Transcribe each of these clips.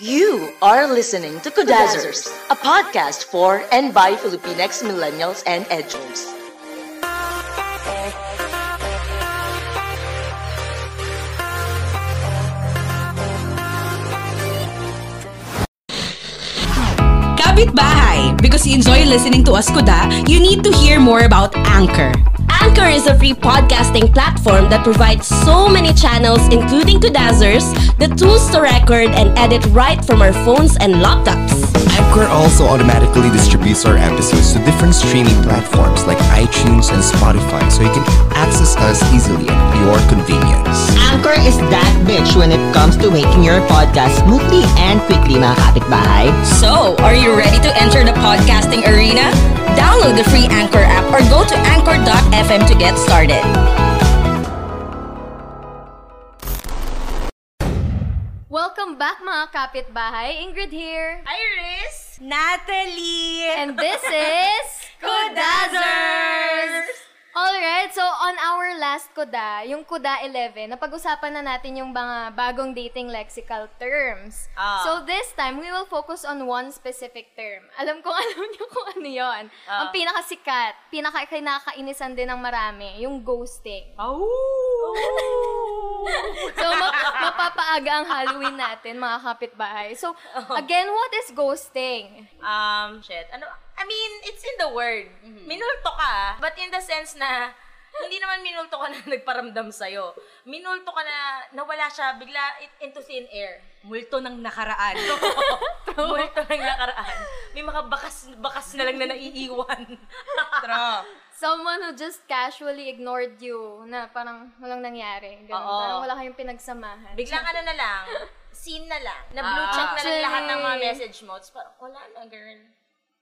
You are listening to Kudazzers, a podcast for and by Filipinx millennials and edgers. Kapit Bahay. Because you enjoy listening to us kuda, you need to hear more about Anchor. Anchor is a free podcasting platform that provides so many channels, including Kudazzers, the tools to record and edit right from our phones and laptops. Anchor also automatically distributes our episodes to different streaming platforms like iTunes and Spotify so you can access us easily at your convenience. Anchor is that bitch when it comes to making your podcast smoothly and quickly, mga kapitbahay. So, are you ready to enter the podcasting arena? Download the free Anchor app or go to anchor.fm to get started. Welcome back mga kapitbahay. Ingrid here. Iris! Natalie! And this is Kudazzers! Alright, so on our last Kuda, yung Kuda 11, napag-usapan na natin yung mga bagong dating lexical terms. Ah. So this time, we will focus on one specific term. Alam kong alam niyo kung ano yon. Ah. Ang pinakasikat, pinaka-kinakainisan din ng marami, yung ghosting. Oh! So, ma- mapapaaga ang Halloween natin, mga kapitbahay. So, again, what is ghosting? Um, shit. Ano? I mean, it's in the word. Minulto ka, but in the sense na hindi naman minulto ka na nagparamdam sa'yo. Minulto ka na nawala siya bigla it- into thin air. Multo ng nakaraan. Multo ng nakaraan. May mga bakas-bakas na lang na naiiwan. True. Someone who just casually ignored you na parang walang nangyari. Ganun. Oo. Parang wala kayong pinagsamahan. Biglang ano na lang, scene na lang. Na blue check na lang lahat ng mga message mo. Tapos parang, wala na, girl.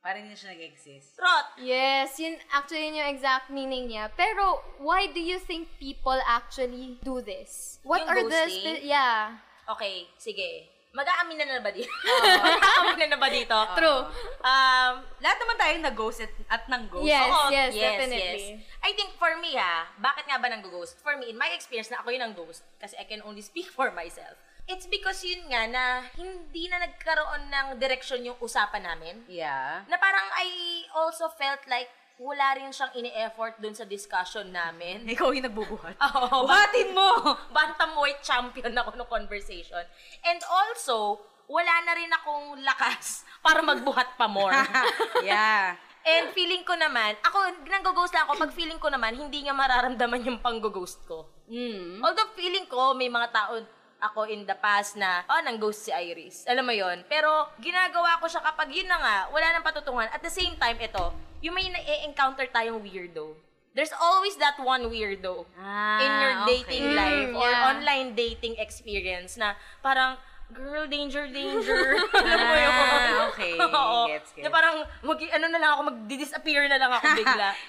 Parang hindi siya nag-exist. Trot! Yes, yun actually yun yung exact meaning niya. Pero why do you think people actually do this? What Yung are the spe- yeah. Okay, sige. Mag-aamin na na ba dito? Mag-aamin na na ba dito? True. Um, Lahat naman tayo nag-ghost at, at nang-ghost. Yes, Oo, yes, definitely. I think for me ha, bakit nga ba nang ghost? For me, in my experience na ako yung nang ghost, kasi I can only speak for myself. It's because yun nga na hindi na nagkaroon ng direction yung usapan namin. Yeah. Na parang I also felt like wala rin siyang ini-effort dun sa discussion namin. Ikaw yung nagbubuhat. Oo, Buhatin mo! bantamweight champion ako ng conversation. And also, wala na rin akong lakas para magbuhat pa more. yeah. And feeling ko naman, ako, nang-ghost lang ako, pag feeling ko naman, hindi niya mararamdaman yung pang-ghost ko. Mm. Although feeling ko, may mga tao ako in the past na, oh, nang-ghost si Iris. Alam mo yon Pero, ginagawa ko siya kapag yun na nga, wala nang patutungan. At the same time, ito, yung may na-encounter tayong weirdo. There's always that one weirdo Ah, in your dating okay. life or Yeah. online dating experience na parang, girl, danger, danger. Alam mo yun? Ah, okay. Oo. Gets, gets. Na parang, mag, ano na lang ako, mag-disappear na lang ako bigla.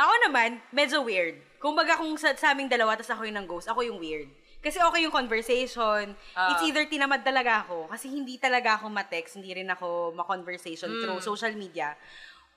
Ako naman, medyo weird. Kung baga kung sa, sa aming dalawa, tas ako yung ng ghost, ako yung weird. Kasi okay yung conversation. Ah. It's either tinamad talaga ako, kasi hindi talaga ako ma-text, hindi rin ako ma-conversation Mm. through social media.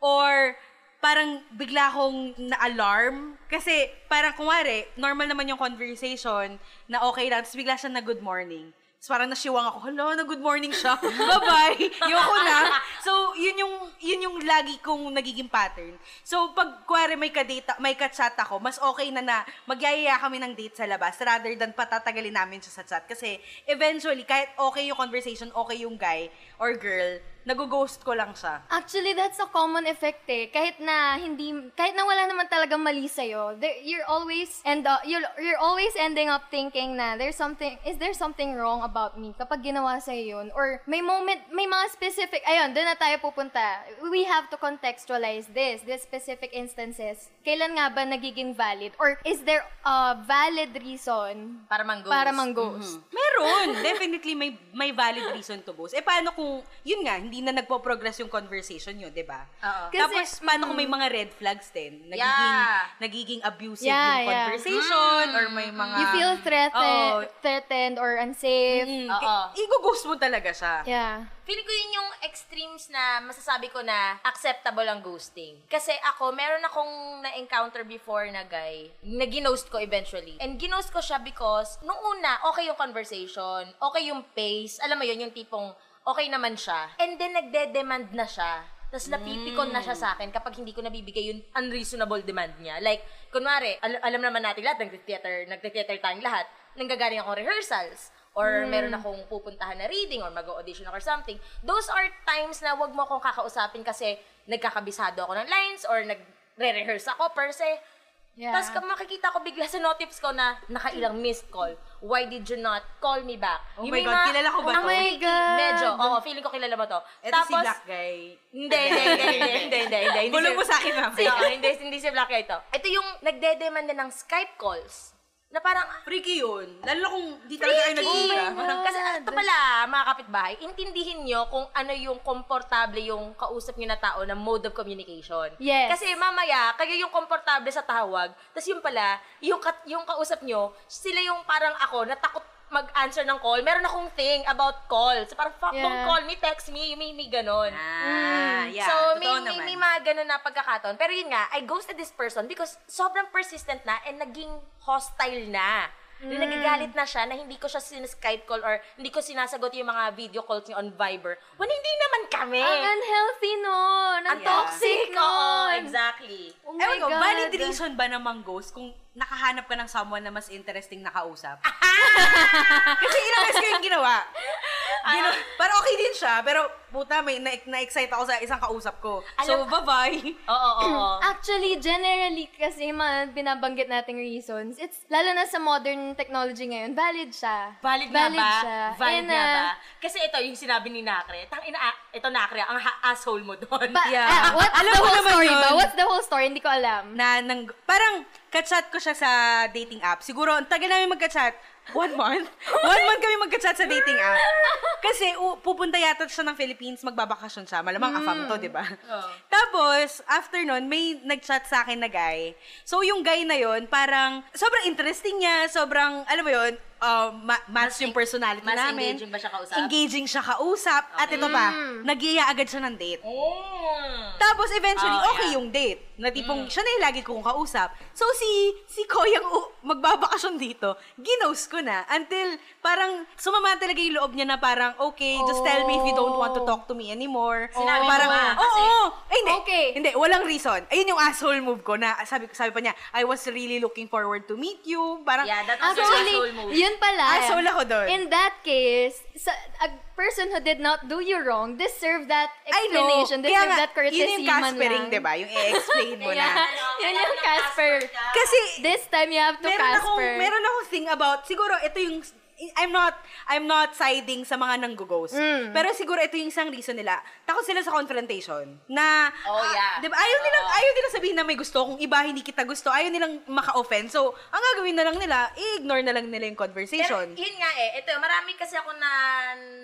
Or, parang bigla akong na-alarm. Kasi, parang kumare, normal naman yung conversation na okay lang, tapos bigla siya na good morning. Tapos parang nashiwang ako, hala, na good morning siya. Bye-bye. Yoko na. So, yun yung, yun yung lagi kong nagiging pattern. So, pag kuwari may ka-date, may ka-chat ako, mas okay na na magyayaya kami ng date sa labas rather than patatagalin namin siya sa chat. Kasi, eventually, kahit okay yung conversation, okay yung guy or girl, nag-ghost ko lang siya. Actually, that's a common effect eh. Kahit na hindi, kahit na wala naman talaga mali sa'yo, there, you're always, and uh, you're, you're always ending up thinking na there's something, is there something wrong about me kapag ginawa sa'yo yun? Or may moment, may mga specific, ayun, doon na tayo pupunta. We have to contextualize this, this specific instances. Kailan nga ba nagiging valid? Or is there a valid reason Para mang para mang-ghost? Meron. Definitely may may valid reason to ghost. Eh, paano kung, yun nga, hindi na nagpo-progress yung conversation yun, di ba? Kasi- Tapos, paano kung may mga red flags din? Nagiging, Yeah. nagiging abusive Yeah, yung yeah. conversation or may mga... You feel threatened, threatened or unsafe. Mm, Oo. i- i-ghost mo talaga siya. Yeah. Feeling ko yun yung extremes na masasabi ko na acceptable ang ghosting. Kasi ako, meron akong na-encounter before na guy na ginost ko eventually. And ginost ko siya because nung una, okay yung conversation, okay yung pace, alam mo yun, yung tipong okay naman siya. And then nagde-demand na siya. Tapos napipikon na siya sa akin kapag hindi ko nabibigay yung unreasonable demand niya. Like, kunwari, al- alam naman natin lahat, nagte-theater, nagte-theater tayong lahat, nanggagaling akong rehearsals or meron akong pupuntahan na reading or mag-audition ako or something. Those are times na wag mo akong kakausapin kasi nagkakabisado ako ng lines or nagre-rehearse ako per se. Yeah. Tapos kung makikita ko bigla sa notifs ko na nakailang missed call, why did you not call me back? Oh Yung my God, mga- kilala ko ba Oh to? my God. Medyo. Oo, feeling ko kilala mo to. Ito si Black Guy. Hindi, hindi, hindi, hindi, hindi, hindi. Bulong mo sa akin, ma'am. Si, oo, hindi, hindi si Black Guy ito. Ito yung nagde-demand na ng Skype calls. Na parang, Freaky yun. Lalo kung di talaga kayo Freaky! nag-umpra. Kasi ito pala, mga kapitbahay, intindihin nyo kung ano yung komportable yung kausap nyo na tao na mode of communication. Yes. Kasi mamaya, kayo yung komportable sa tawag, tapos yung pala, yung, kat, yung kausap nyo, sila yung parang ako, na takot mag-answer ng call. Meron akong thing about call. So parang, fuck, Yeah. don't call me, text me, may, may ganon. Ah, yeah. so, may, totoo may, naman. may mga ganun na pagkakataon. Pero yun nga, I ghosted this person because sobrang persistent na and naging hostile na. Mm. Nagagalit na siya na hindi ko siya sin-Skype call or hindi ko sinasagot yung mga video calls niya on Viber. When hindi naman kami. Ang unhealthy nun. Ang Ang toxic toxic, oo, nun. exactly. Oh my Ewan ko, God. valid reason ba namang ghost kung nakahanap ka ng someone na mas interesting na kausap? Kasi ilang beses ko yung ginawa. Gino- Parang okay din siya, pero puta, may na- na-excite ako sa isang kausap ko. So, Alam- bye-bye. Oo, oo, oo. Actually, generally, kasi yung mga binabanggit nating reasons, it's, lalo na sa modern technology ngayon, valid siya. Valid, nga ba? siya. Valid And, nga uh, ba? Kasi ito, yung sinabi ni Nakre, tang ina, ito Nakre, ang ha- asshole mo doon. Ba, Yeah. ah, what's Alam the whole story yun. ba? What's the whole story? Hindi ko alam. na nang, parang kachat ko siya sa dating app. Siguro, ang tagal namin magkachat. One month? One month kami magkachat sa dating app. Kasi u- pupunta yata siya ng Philippines, magbabakasyon siya. Malamang afam to, di ba? Tapos, after nun, may nag-chat sa akin na guy. So, yung guy na yon parang, sobrang interesting niya, sobrang, alam mo yun, uh, ma- match yung personality mas namin. engaging ba siya kausap? Engaging siya kausap. At ito pa, nag-iya agad siya ng date. Mm. Tapos eventually, Oh, okay yeah. yung date. Na tipong, siya na yung lagi kong kausap. So si, si Koyang u- magbabakasyon dito, ginost ko na. Until parang sumama talaga yung loob niya na parang, okay, just tell me if you don't want to talk to me anymore. Sinabi mo parang, ba? Oo, Kasi- oo. Ay, hindi. Okay. Hindi, walang reason. Ayun yung asshole move ko na sabi, sabi pa niya, I was really looking forward to meet you. Parang, Yeah, that was your Actually, asshole move. yun pala. Asshole ako dun. In that case, sa, a person who did not do you wrong deserve that I know. explanation, Kaya deserve nga, that courtesy yun yung Caspering, di ba? Yung i-explain mo na. Yeah. Yun yung Casper. Kasi, This time you have to meron akong, Casper. meron akong thing about, siguro ito yung, I'm not, I'm not siding sa mga nanggo-ghost. Mm. Pero siguro ito yung isang reason nila. Takot sila sa confrontation. Na, Oh, ah, yeah. di ba, ayaw nilang, Oo. ayaw nilang sabihin na may gusto kung iba hindi kita gusto. Ayaw nilang maka-offend. So, ang gagawin na lang nila, i-ignore na lang nila yung Pero conversation. yun nga eh, ito, marami kasi ako na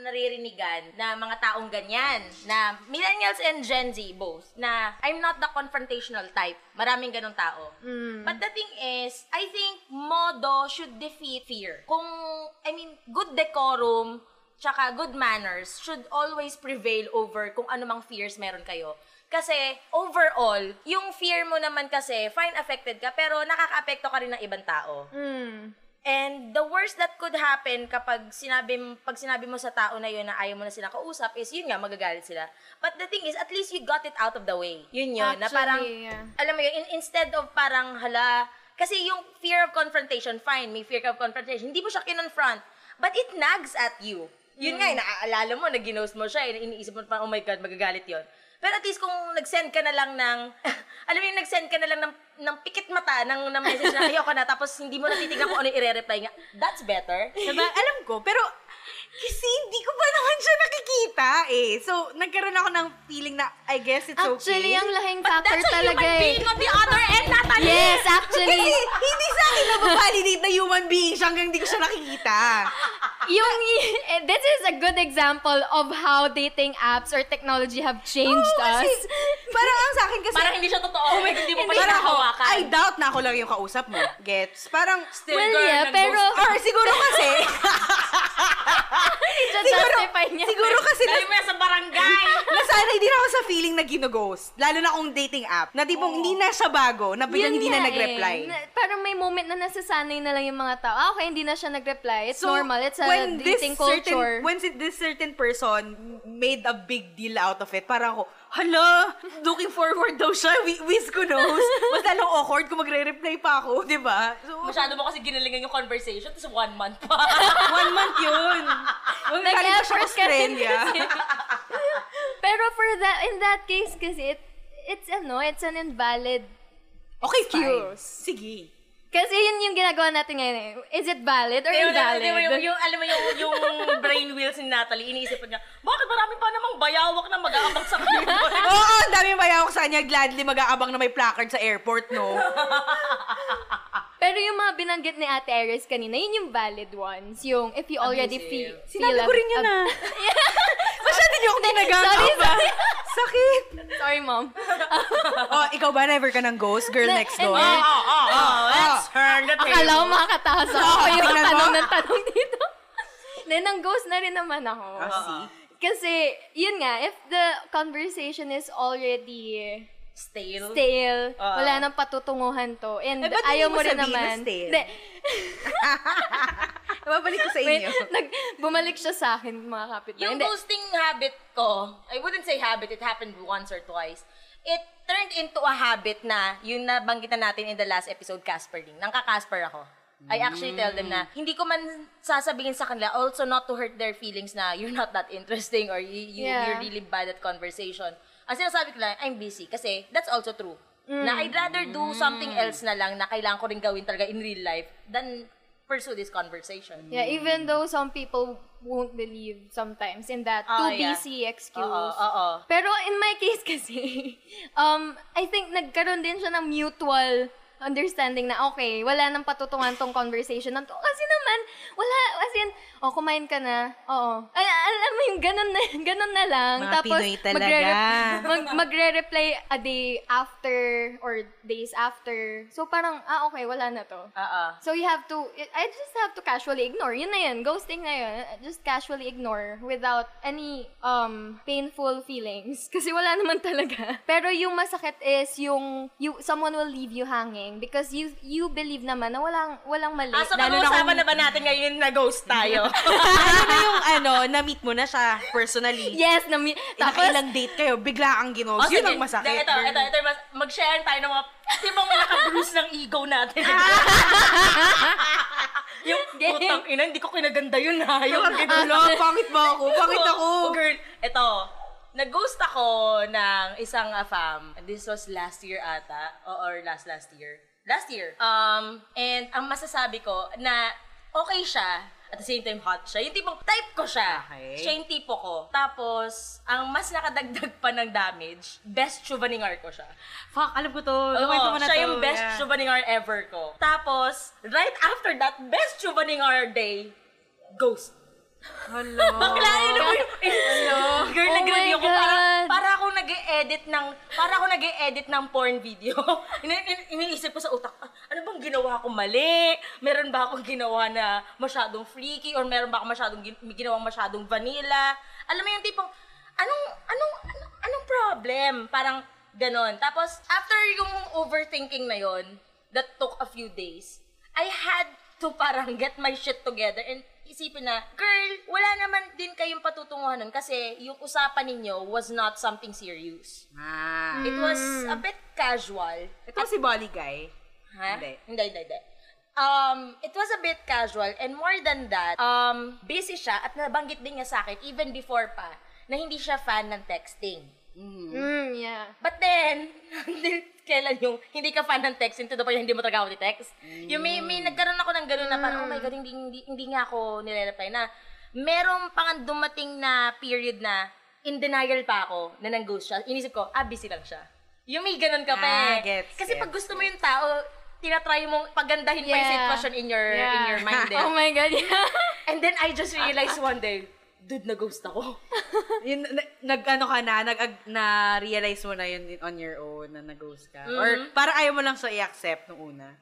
naririnigan na mga taong ganyan, na millennials and Gen Z both, na I'm not the confrontational type. Maraming ganong tao. But the thing is, I think modo should defeat fear. Kung, I mean, good decorum, tsaka good manners should always prevail over kung ano mang fears meron kayo. Kasi, overall, yung fear mo naman kasi, fine affected ka, pero nakaka-apekto ka rin ng ibang tao. Mm. And the worst that could happen kapag sinabi, pag sinabi mo sa tao na yun na ayaw mo na sila kausap is yun nga, magagalit sila. But the thing is, at least you got it out of the way. Yun yun. na Actually, parang, yeah. alam mo yun, in- instead of parang hala, kasi yung fear of confrontation, fine, may fear of confrontation, hindi mo siya kinonfront, but it nags at you. Yun nga, eh, naaalala mo, na ginost mo siya, eh, iniisip mo pa, oh my God, magagalit yon. Pero at least kung nag-send ka na lang ng, alam mo yung nag-send ka na lang ng, ng pikit mata ng, ng message na ayoko na, tapos hindi mo natitignan kung ano i-reply nga, that's better. Diba? Alam ko, pero kasi hindi ko pa naman siya nakikita eh. So, nagkaroon ako ng feeling na I guess it's okay. Actually, ang lahing But factor that's a talaga human eh. being on the other end, Natalie! Yes, actually. Kasi hindi sa akin na na human being siya hanggang hindi ko siya nakikita. yung eh, this is a good example of how dating apps or technology have changed Oo, kasi us. parang ang sa akin kasi... Parang hindi siya totoo. Oh my God, hindi mo pa siya Parang ako, hawakan. I doubt na ako lang yung kausap mo. Gets? Parang... Still, Well, girl, yeah, nag-ghost pero-. Or siguro kasi... justify niya. Siguro kasi... Dali mo yan sa barangay. Nasanay din ako sa feeling na ginoghost. Lalo na kung dating app. Na tipong hindi na siya bago, na biglang Yun hindi na nga nag-reply. eh. Na- parang may moment na nasasanay na lang yung mga tao. Ah, okay, hindi na siya nag-reply. It's So, normal. It's a when this dating certain, culture. when si- this certain person made a big deal out of it, parang ako, hala, looking forward daw siya, Wi- whiz ko knows. Mas lalong awkward kung magre-reply pa ako, di ba? So, Masyado mo kasi ginalingan yung conversation, tapos one month pa. one month yun. Huwag galing pa siya Nag-effort ka rin Australia. kasi. Pero for that, in that case kasi, it, it's ano, it's an invalid Okay, fine. Excuse. Sige. Kasi yun yung ginagawa natin ngayon eh. Is it valid or Yung, invalid? yung, yung, yung, alam mo yung, yung brain wheels ni Natalie, iniisip niya, bakit marami pa namang bayawak na mag-aabang sa kanya? Oo, ang dami mayawak sa kanya. Gladly mag-aabang na may placard sa airport, no? Pero yung mga binanggit ni Ate Iris kanina, yun yung valid ones. Yung if you already feel... Feel Sinabi ko rin yun ab- ah. Niyo akong ginagana Sorry, sorry. Sakit. Sorry, mom. Oh, ikaw ba never ka ng ghost? Girl next door? oh, oh, oh, let's turn the table. Akala ko makakataas ako. Oo, yung tanong ng tanong dito. Then, ang ghost na rin naman ako. Ah, see? Kasi, yun nga, if the conversation is already Stale. stale, Oo. wala nang patutunguhan to, and Eh, ba't hindi ayaw mo rin sabihin na naman. stale? Babalik ko sa Wait, inyo. nag, bumalik siya sa akin, mga kapitbahay. Yung Hindi. ghosting habit ko, I wouldn't say habit, it happened once or twice. It turned into a habit na, yung nabanggitan natin in the last episode, Casper din. Nangka-Casper ako. I actually tell them na, hindi ko man sasabihin sa kanila, also not to hurt their feelings na you're not that interesting or you, you, Yeah. you're really bad at conversation. Ang sinasabi ko lang, I'm busy. Kasi that's also true. Na I'd rather do something else na lang na kailangan ko rin gawin talaga in real life than pursue this conversation. Yeah, even though some people won't believe sometimes in that Ah, too yeah. busy excuse. Oo, oo. Pero in my case kasi, um, I think nagkaroon din siya ng mutual understanding na okay, wala nang patutungan tong conversation na to. Kasi naman, wala, as in, oh, kumain ka na. Oo. Al- alam mo yung ganun na, ganun na lang. Mga Tapos, Pinoy talaga. magre- mag, magre-reply a day after or days after. So parang, ah, okay, wala na to. Oo. So you have to, I just have to casually ignore. Yun na yun, ghosting na yun. Just casually ignore without any um painful feelings. Kasi wala naman talaga. Pero yung masakit is yung, you, someone will leave you hanging because you you believe naman na walang walang mali. Ah, so Lalo na kung- na ba natin ngayon na ghost tayo? ano na yung ano, na-meet mo na siya personally. Yes, na mi- tapos, Nakailang date kayo, bigla ang ginos. Oh, Yun ang masakit. Ito, girl. ito, ito, mas- mag-share tayo ng mga, di ba mga naka-bruise ng ego natin? yung putang ina, hindi ko kinaganda yun ha. Yung Ala, pangit ba ako? Pangit ako. Oh, girl, ito, nag-ghost ako ng isang afam. This was last year ata, or last last year. Last year. Um, and ang masasabi ko na okay siya, at the same time hot siya. Yung tipong type ko siya. Okay. Siya yung tipo ko. Tapos, ang mas nakadagdag pa ng damage, best souvenir ko siya. Fuck, alam ko to. Oo, mo na siya to. yung best Yeah. souvenir ever ko. Tapos, right after that best souvenir day, ghost. Hello. Bakla, yun mo yung... Girl, Oh nag-review ko. Para, para ako nag edit ng... Para ako nag edit ng porn video. ini, ini- iniisip ko sa utak, "Ah, ano bang ginawa ko mali? Meron ba akong ginawa na masyadong freaky? Or meron ba akong masyadong gin- ginawang masyadong vanilla? Alam mo yung tipong, anong, anong, anong, anong problem? Parang ganon. Tapos, after yung overthinking na yon that took a few days, I had to parang get my shit together and isipin na, girl, wala naman din kayong patutunguhan nun kasi yung usapan ninyo was not something serious. Ah. It was a bit casual. Ito si Bolly Guy. Ha? Hindi. Hindi, hindi, hindi. Um, it was a bit casual and more than that, um, busy siya at nabanggit din niya sa akin even before pa na hindi siya fan ng texting. Mm, yeah. But then, kailan yung hindi ka fan ng texting to the point hindi mo talaga ako text Yung may, may nagkaroon ako ng gano'n na parang, oh my God, hindi, hindi, hindi nga ako nire-reply na merong pang dumating na period na in denial pa ako na nang-ghost siya. Inisip ko, ah, busy lang siya. Yung may ganun ka pa Ah, eh. gets, Kasi gets. pag gusto mo yung tao, tinatry mong pagandahin pa yung Yeah. sitwasyon in your, in Yeah. your mind eh. oh my God, yeah. And then I just realized one day, dude, na-ghost ako. Yun, na, nag, ano ka na, nag, na-realize mo na yun on your own na nag-ghost ka. Or parang ayaw mo lang siya i-accept nung una.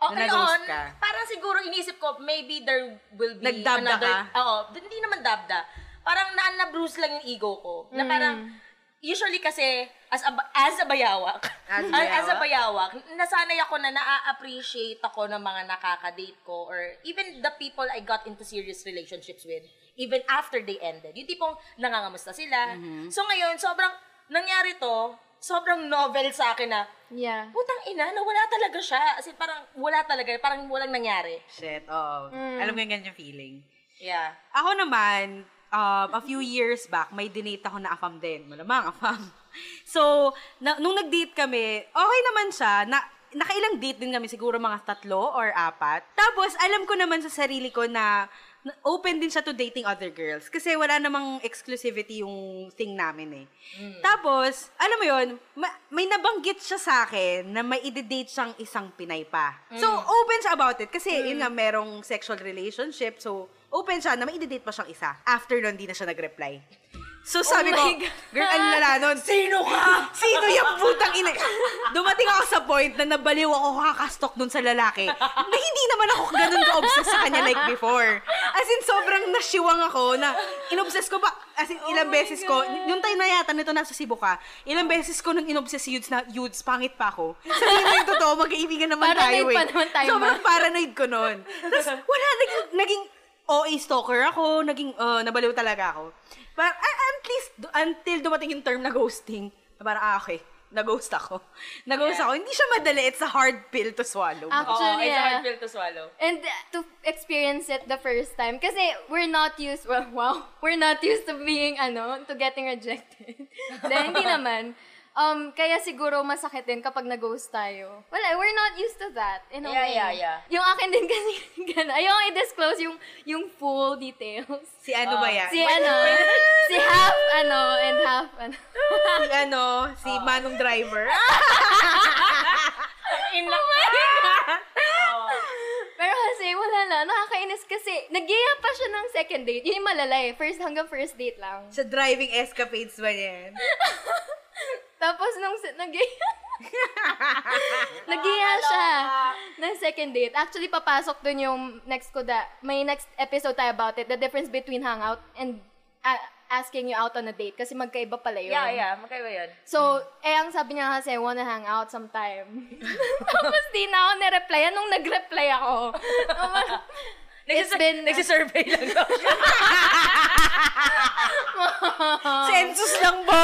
Okay Na nag-ghost on, ka. parang siguro inisip ko, maybe there will be Nagdabda another... ka? Oo, hindi naman dabda. Parang na, na-bruise lang yung ego ko. Na parang, usually kasi, as a, as a bayawak, As a as a bayawak? bayawak, nasanay ako na na-appreciate ako ng mga nakaka-date ko or even the people I got into serious relationships with, even after they ended. Yung tipong nangangamusta sila. Mm-hmm. So ngayon, sobrang, nangyari to, sobrang novel sa akin na, Yeah. putang ina, nawala talaga siya. As in, parang wala talaga, parang walang nangyari. Shit, oo. Alam ko yung ganyan feeling. Yeah. Ako naman, um, a few years back, may dinate ako na afam din. Malamang afam. So, na, nung nag-date kami, okay naman siya. Na, nakailang date din kami, siguro mga tatlo or apat. Tapos, alam ko naman sa sarili ko na open din siya to dating other girls. Kasi wala namang exclusivity yung thing namin eh. Tapos, alam mo yun, ma- may nabanggit siya sa akin na may i-date siyang isang Pinay pa. So, open siya about it. Kasi, yun nga, merong sexual relationship. So, open siya na may i-date pa siyang isa. After nun, di na siya nag-reply. So, sabi ko, my God. girl, ang lala nun, sino ka? Sino yung putang ina? Dumating ako sa point na nabaliw ako kakastok dun sa lalaki na hindi naman ako ganun ka-obsess sa kanya like before. As in, sobrang nashiwang ako na inobsess ko pa, as in, ilang beses ko, yung time na yata nito nasa Cebu ka, ilang beses ko nang inobsess si Yudes na, Yudes, pangit pa ako. Sabihin mo yung totoo, magkaibigan naman tayo Paranoid eh. pa naman tayo, Sobrang paranoid ko nun. Tapos, wala, naging, naging OA stalker ako, naging, uh, nabaliw talaga ako. But at least, do- until dumating yung term na ghosting, parang, ah, okay, nag-ghost ako. Nag-ghost ako. Hindi siya madali. It's a hard pill to swallow. Actually, Oo, it's a yeah. hard pill to swallow. And uh, to experience it the first time. Kasi we're not used, well, wow, we're not used to being, ano, to getting rejected. Then, hindi naman. Um, kaya siguro masakit din kapag nag-ghost tayo. Wala, we're not used to that. In a Yeah, way. yeah, yeah. Yung akin din kasi, gano'n. Ayoko i-disclose yung, yung full details. si ano ba yan? Si ano, si half, ano, and half, ano. si ano, si Manong Driver. In oh Pero kasi, wala na, nakakainis kasi, nagyaya pa siya ng second date. Yun yung malala eh, first hanggang first date lang. sa driving escapades ba yan? Tapos nung nagyaya, nagyaya siya ng second date. Actually, papasok dun yung next ko da, may next episode tayo about it, the difference between hangout and a- asking you out on a date. Kasi magkaiba pala yun. Yeah, yeah. Magkaiba yun. So, eh, ang sabi niya kasi, wanna hang out sometime. Tapos di na ako nireplyan nung nag-reply ako. It's been... Nagsisurvey lang daw siya. Census lang po.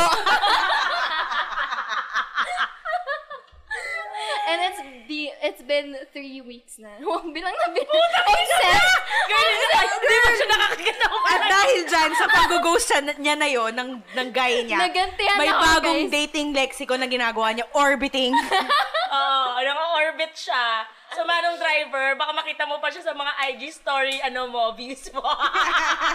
And it's be it's been three weeks na. Huwag bilang na bilang. Except, Hindi mo siya nakakagalaw. At dahil dyan, sa pag-ghost siya, niya na yon ng, ng guy niya, Nagantihan may bagong guys. dating lexicon na ginagawa niya, orbiting. Oo, naka-orbit siya. So, manong driver, baka makita mo pa siya sa mga IG story, ano mo, views mo.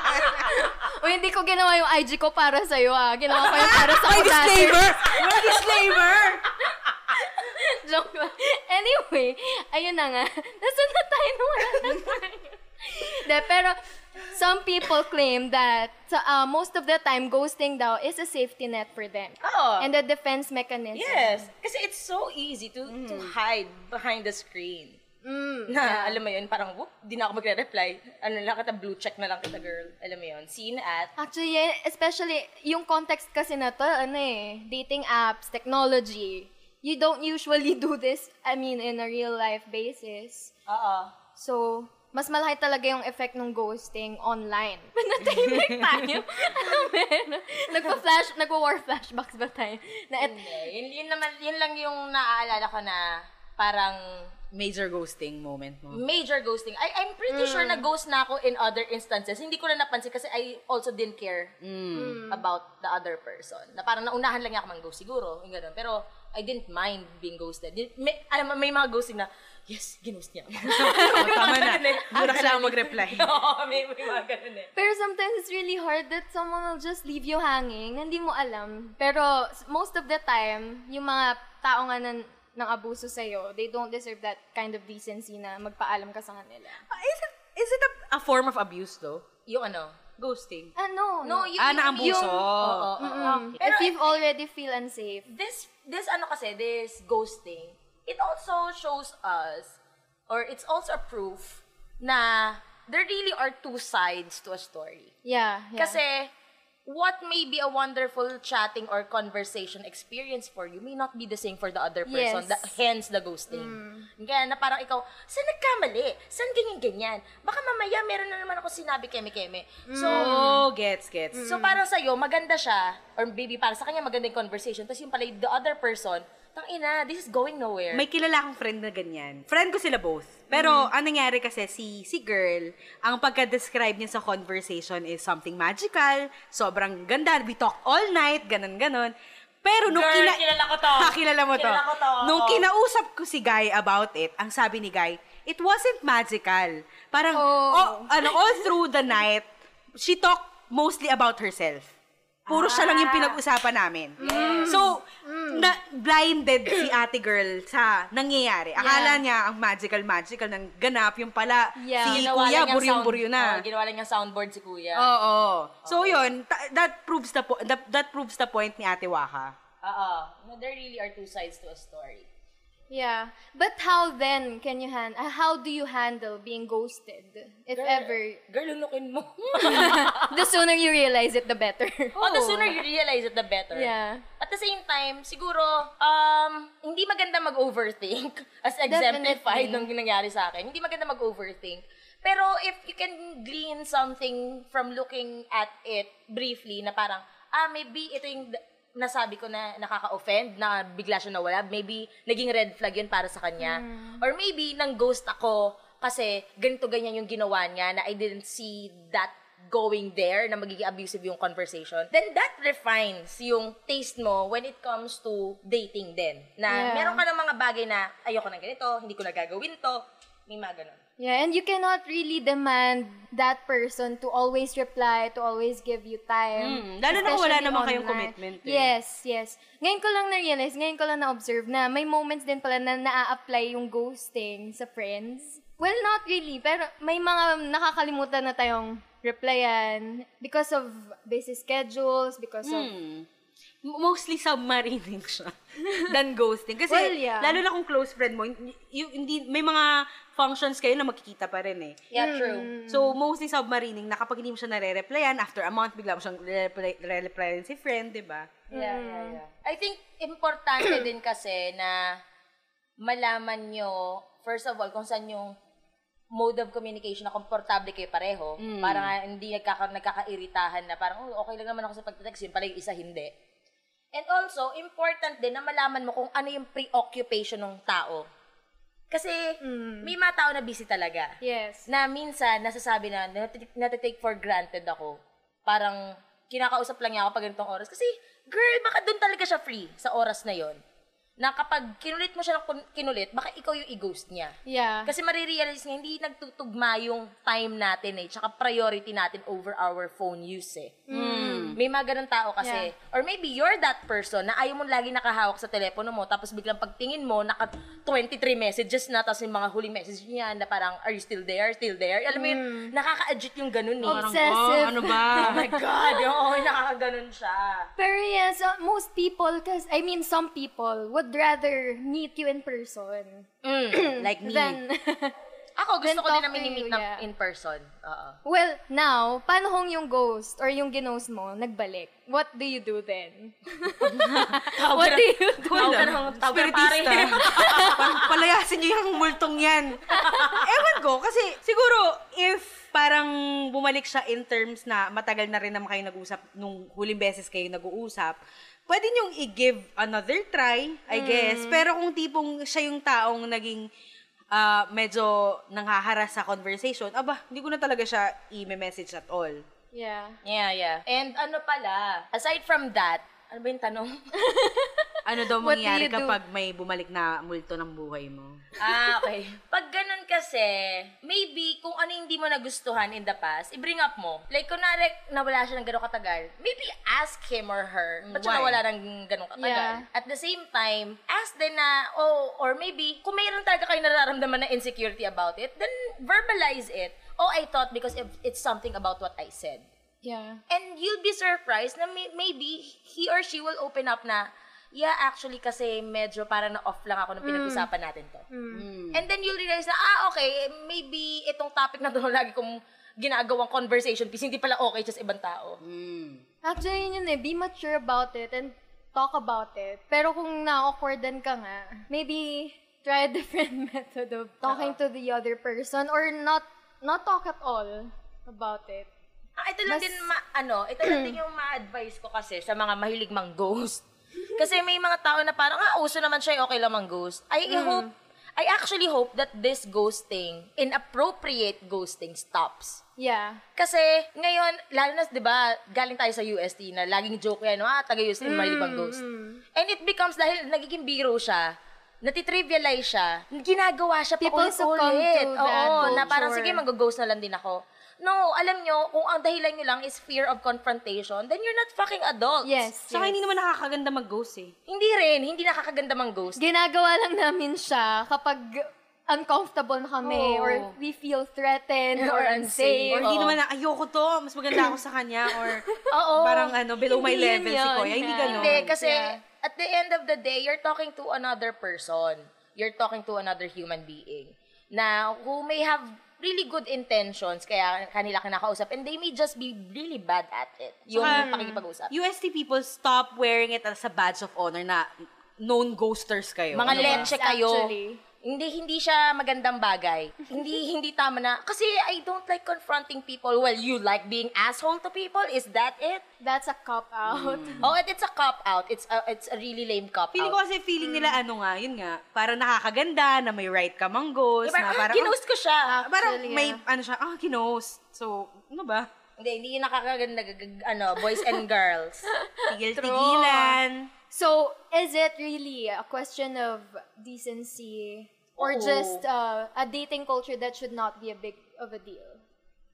o hindi ko ginawa yung IG ko para sa'yo ah. Ginawa ko yung para sa May disclaimer! May disclaimer! Joke lang. Anyway, ayun na nga. Nasaan na tayo na wala na tayo? De, pero some people claim that so, uh, most of the time, ghosting daw is a safety net for them. Oo. And a defense mechanism. yes. Kasi it's so easy to to hide behind the screen. Mm, Na, alam mo yun, parang, whoop, di na ako magre-reply. Ano lang kita, blue check na lang kita, girl. Alam mo yun, seen at, Actually, yeah, especially, yung context kasi na to, ano eh, dating apps, technology. You don't usually do this, I mean, in a real life basis. oo. So, mas malaki talaga yung effect ng ghosting online. Natahimik tayo. ano meron? Nagpa-flash, nagwa-war flashbacks ba tayo? Na et- Hindi. Yun, yun naman, yun lang yung naaalala ko na parang major ghosting moment mo? major ghosting. I, I'm pretty sure na ghost na ako in other instances. Hindi ko na napansin kasi I also didn't care about the other person. Na parang naunahan lang niya ako mang-ghost siguro. Yung ganun. Pero I didn't mind being ghosted. May, alam mo, may mga ghosting na, yes, ginost niya ako. Tama na. Burak lang mag-reply. Oo, may, may mga ganun eh. Pero sometimes it's really hard that someone will just leave you hanging. Hindi mo alam. Pero most of the time, yung mga tao nga na ng abuso sa'yo, they don't deserve that kind of decency na magpaalam ka sa kanila. Ah, is it, is it a, a form of abuse though? Yung ano? Ghosting? Ano? No, yung, Ah, yung, na-abuso. yung- Oo, oo, oo. If you've already feel unsafe. this this ano kasi this ghosting it also shows us or it's also a proof na there really are two sides to a story. Yeah, yeah. kasi what may be a wonderful chatting or conversation experience for you may not be the same for the other person Yes. the, hence the ghosting. Kaya na parang ikaw saan nagkamali? Saan ganyan ganyan baka mamaya meron na naman ako sinabi keme-keme. So Oh, gets, gets. So, parang sa'yo, maganda siya, or maybe para sa kanya maganda yung conversation, tapos yung pala, the other person, tang ina, this is going nowhere. May kilala akong friend na ganyan. Friend ko sila both. Pero ang nangyari kasi si si girl, ang pagka-describe niya sa conversation is something magical, sobrang ganda, we talked all night, ganun ganon. Pero nung Girl, kina- kilala ko to. Ha, kilala mo to. Kilala ko to, Nung kinausap ko si Guy about it, ang sabi ni Guy, it wasn't magical. Parang, Oh. oh, ano, all through the night, she talked mostly about herself. Puro siya lang yung pinag-usapan namin. So, na blinded si ate girl sa nangyayari. Akala niya ang magical-magical ng ganap. Yung pala, Yeah. si Ginawa kuya, buryong-buryo na. Oo, ginawa lang niyang soundboard si kuya. Oo. So, yun. ta- that proves the po- that, that proves the point ni ate Waka. Oo. No, there really are two sides to a story. Yeah. But how then can you hand uh, how do you handle being ghosted? If ever Girl, lunukin mo. the sooner you realize it the better. oh, the sooner you realize it, the better. Yeah. At the same time, siguro, um, hindi maganda mag-overthink as exemplified nung nangyari sa akin. Hindi maganda mag-overthink. Pero if you can glean something from looking at it briefly na parang, ah, maybe ito yung nasabi ko na nakaka-offend, na bigla siya nawala. Maybe naging red flag yun para sa kanya. Or maybe nang ghost ako kasi ganito ganyan yung ginawa niya na I didn't see that going there na magiging abusive yung conversation, then that refines yung taste mo when it comes to dating din. Na Yeah. meron ka ng mga bagay na ayoko ng ganito, hindi ko na gagawin to, may mga ganun. Yeah, and you cannot really demand that person to always reply, to always give you time. Mm, lalo na wala naman kayong online. commitment eh. Yes, yes. Ngayon ko lang na-realize, ngayon ko lang na-observe na may moments din pala na na-apply yung ghosting sa friends. Well, not really, pero may mga nakakalimutan na tayong replyan because of busy schedules, because of... Hmm. Mostly submarining siya than ghosting. Kasi, Well, yeah. lalo na kung close friend mo, y- y- hindi, may mga functions kayo na magkikita pa rin eh. Yeah, true. So, mostly submarining na kapag hindi mo siya nare-replyan, after a month, bigla mo siyang re-reply- re-replyan si friend, di ba? Yeah, yeah, yeah. I think importante din kasi na malaman nyo, first of all, kung saan yung mode of communication na komportable kayo pareho. Para nga hindi nagkaka, nagkakairitahan na parang, oh, okay lang naman ako sa pagtetext, yun pala yung isa hindi. And also, important din na malaman mo kung ano yung preoccupation ng tao. Kasi, may mga tao na busy talaga. Yes. Na minsan, nasasabi na, natitake for granted ako. Parang, kinakausap lang niya ako pag ganitong oras. Kasi, girl, baka doon talaga siya free sa oras na yon na kapag kinulit mo siya ng kinulit, baka ikaw yung i-ghost niya. Yeah. Kasi marirealize niya, hindi nagtutugma yung time natin eh, tsaka priority natin over our phone use eh. May mga ganun tao kasi. Or maybe you're that person na ayaw mo lagi nakahawak sa telepono mo, tapos biglang pagtingin mo, naka 23 messages na, tapos yung mga huling message niya na parang, are you still there? Still there? Alam mo yun, nakaka-adjit yung ganun eh. Obsessive. Oh, ano ba? Oh my God! Oo, nakakaganon siya. Pero yes, uh, most people, cause, I mean, some people would rather meet you in person like me. than... Ako, gusto Then ko din na you, na yeah. in person. Oo. well, now, paano kung yung ghost or yung ginost mo nagbalik? What do you do then? What do you do? Tawag ka ng tawag ka ng pare. Parang palayasin niyo yung multong yan. Ewan ko, kasi siguro, if parang bumalik siya in terms na matagal na rin naman kayo nag-usap nung huling beses kayo nag-uusap, pwede niyong i-give another try, I guess. Pero kung tipong siya yung taong naging ah, medyo nanghaharas sa conversation, aba, hindi ko na talaga siya i-message at all. Yeah. Yeah, yeah. And ano pala, aside from that, ano ba yung tanong? Ano daw What mangyayari kapag may bumalik na multo ng buhay mo? ah, okay. Pag ganun kasi, maybe kung ano hindi mo nagustuhan in the past, i-bring up mo. Like, kunwari, nawala siya ng gano'ng katagal, maybe ask him or her, ba't siya Why? nawala ng gano'ng katagal? Yeah. At the same time, ask din na, oh, or maybe, kung mayroon talaga kayo nararamdaman na insecurity about it, then verbalize it. Oh, I thought because if it's something about what I said. Yeah. And you'll be surprised na may- maybe he or she will open up na, yeah, actually kasi medyo parang na-off lang ako nung pinag-usapan natin to. And then you'll realize na, ah, okay, maybe itong topic na to lagi kong ginagawang conversation piece, hindi pala okay just ibang tao. Actually, yun yun eh. Be mature about it and talk about it. Pero kung na-awkwardan ka nga, maybe try a different method of talking to the other person or not not talk at all about it. Ah, ito lang Mas- din, ma- ano, ito lang din yung ma-advise ko kasi sa mga mahilig mang ghost. Kasi may mga tao na parang, ah, uso naman siya, okay lang mang ghost. I hope, I actually hope that this ghosting, inappropriate ghosting stops. Yeah. Kasi ngayon, lalo na, di ba, galing tayo sa UST na laging joke yan, ah, taga-UST, mm, mang ghost. And it becomes, dahil nagiging biro siya, natitrivialize siya, ginagawa siya People paulit-ulit. to that Oo, na parang, sige, mag-ghost na lang din ako. No, alam nyo, kung ang dahilan nyo lang is fear of confrontation, then you're not fucking adults. Yes. Saka yes. hindi naman nakakaganda mag-ghost eh. Hindi rin, hindi nakakaganda mang ghost. Ginagawa lang namin siya kapag uncomfortable na kami Oo. or we feel threatened or, Or unsafe. Or hindi naman na, ayoko to, mas maganda ako sa kanya. Or Oo. parang ano, below my Hindi level yun si yun. Kuya. Hindi Yeah. ganun. Hindi, kasi Yeah. at the end of the day, you're talking to another person. You're talking to another human being na who may have really good intentions kaya kanila kinakausap and they may just be really bad at it. Yung Saka, pakikipag-usap. UST people stop wearing it as a badge of honor na known ghosters kayo. Mga Ano ba? leche kayo. Actually. Hindi hindi siya magandang bagay. hindi hindi tama na kasi I don't like confronting people. Well, you like being asshole to people? Is that it? That's a cop out. Oh, it, it's a cop out. It's a it's a really lame cop Feeling out. ko kasi feeling nila ano nga, yun nga, parang nakakaganda, na may right ka mang ghost, Diba, na ah, parang, ginost ko siya. ah, parang Actually, may, yeah. ano siya, ah, ginost. So, ano ba? Hindi, hindi yung nakakaganda, ano, boys and girls. Tigil-tigilan. So, is it really a question of decency or Oo. just uh, a dating culture that should not be a big of a deal?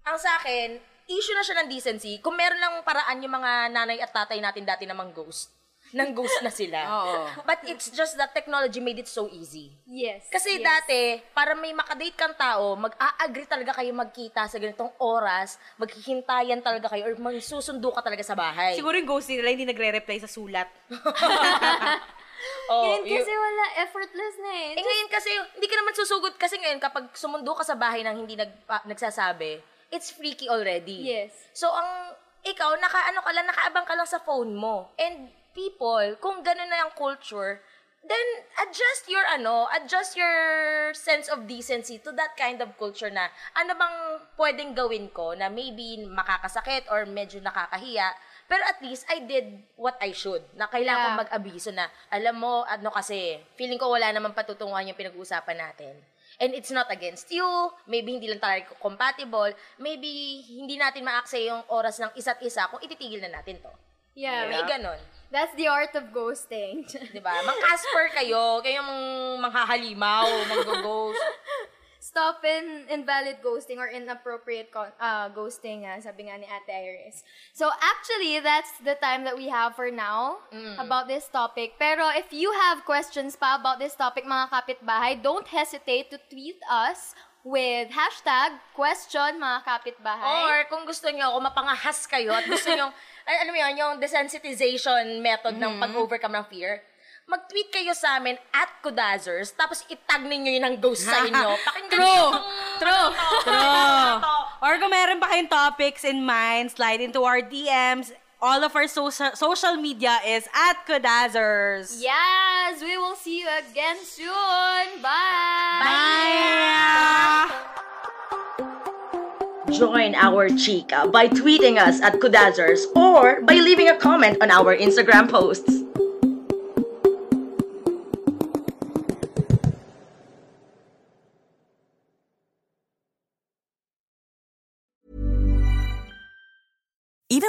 Ang sa akin, issue na siya ng decency. Kung meron lang paraan yung mga nanay at tatay natin dati namang ghost, nang ghost na sila. Oo. But it's just that technology made it so easy. Yes. Kasi yes. dati, para may makadate kang tao, mag-a-agree talaga kayo magkita sa ganitong oras, maghihintayan talaga kayo, or magsusundo ka talaga sa bahay. Siguro yung ghosting nila hindi nagre-reply sa sulat. oh, Ngayon kasi wala, effortless na eh. Eh ngayon kasi, hindi ka naman susugod kasi ngayon kapag sumundo ka sa bahay nang hindi nag, pa- nagsasabi, it's freaky already. Yes. So, ang ikaw, naka, ano ka lang, nakaabang ka lang sa phone mo. And people, kung gano'n na yung culture, then adjust your ano, adjust your sense of decency to that kind of culture na ano bang pwedeng gawin ko na maybe makakasakit or medyo nakakahiya pero at least I did what I should. Na kailangan Yeah. kong mag-abiso na, alam mo, ano kasi, feeling ko wala naman patutunguhan yung pinag-uusapan natin. And it's not against you, maybe hindi lang tayo compatible, maybe hindi natin ma-access yung oras ng isa't isa kung ititigil na natin to. Yeah. May ganon. That's the art of ghosting. 'Di ba? Mang Casper kayo, kayo mang manghahalimaw, mag-ghost. Stop in invalid ghosting or inappropriate con- uh, ghosting, uh, sabi nga ni Ate Iris. So actually, that's the time that we have for now about this topic. Pero if you have questions pa about this topic, mga kapitbahay, don't hesitate to tweet us with hashtag question mga kapitbahay. Or kung gusto nyo, kung mapangahas kayo at gusto nyo, mo yun, yung desensitization method ng pag-overcome ng fear, mag-tweet kayo sa amin at Kudazers, tapos itag ninyo yun ang ghost sa inyo. Pakinggan True. nyo itong- True. ano to, True. ano to. Or kung meron pa kayong topics in mind, slide into our DMs. All of our social social media is at Kudazers. Yes, we will see you again soon. Bye. Bye! Join our chika by tweeting us at Kudazers or by leaving a comment on our Instagram posts.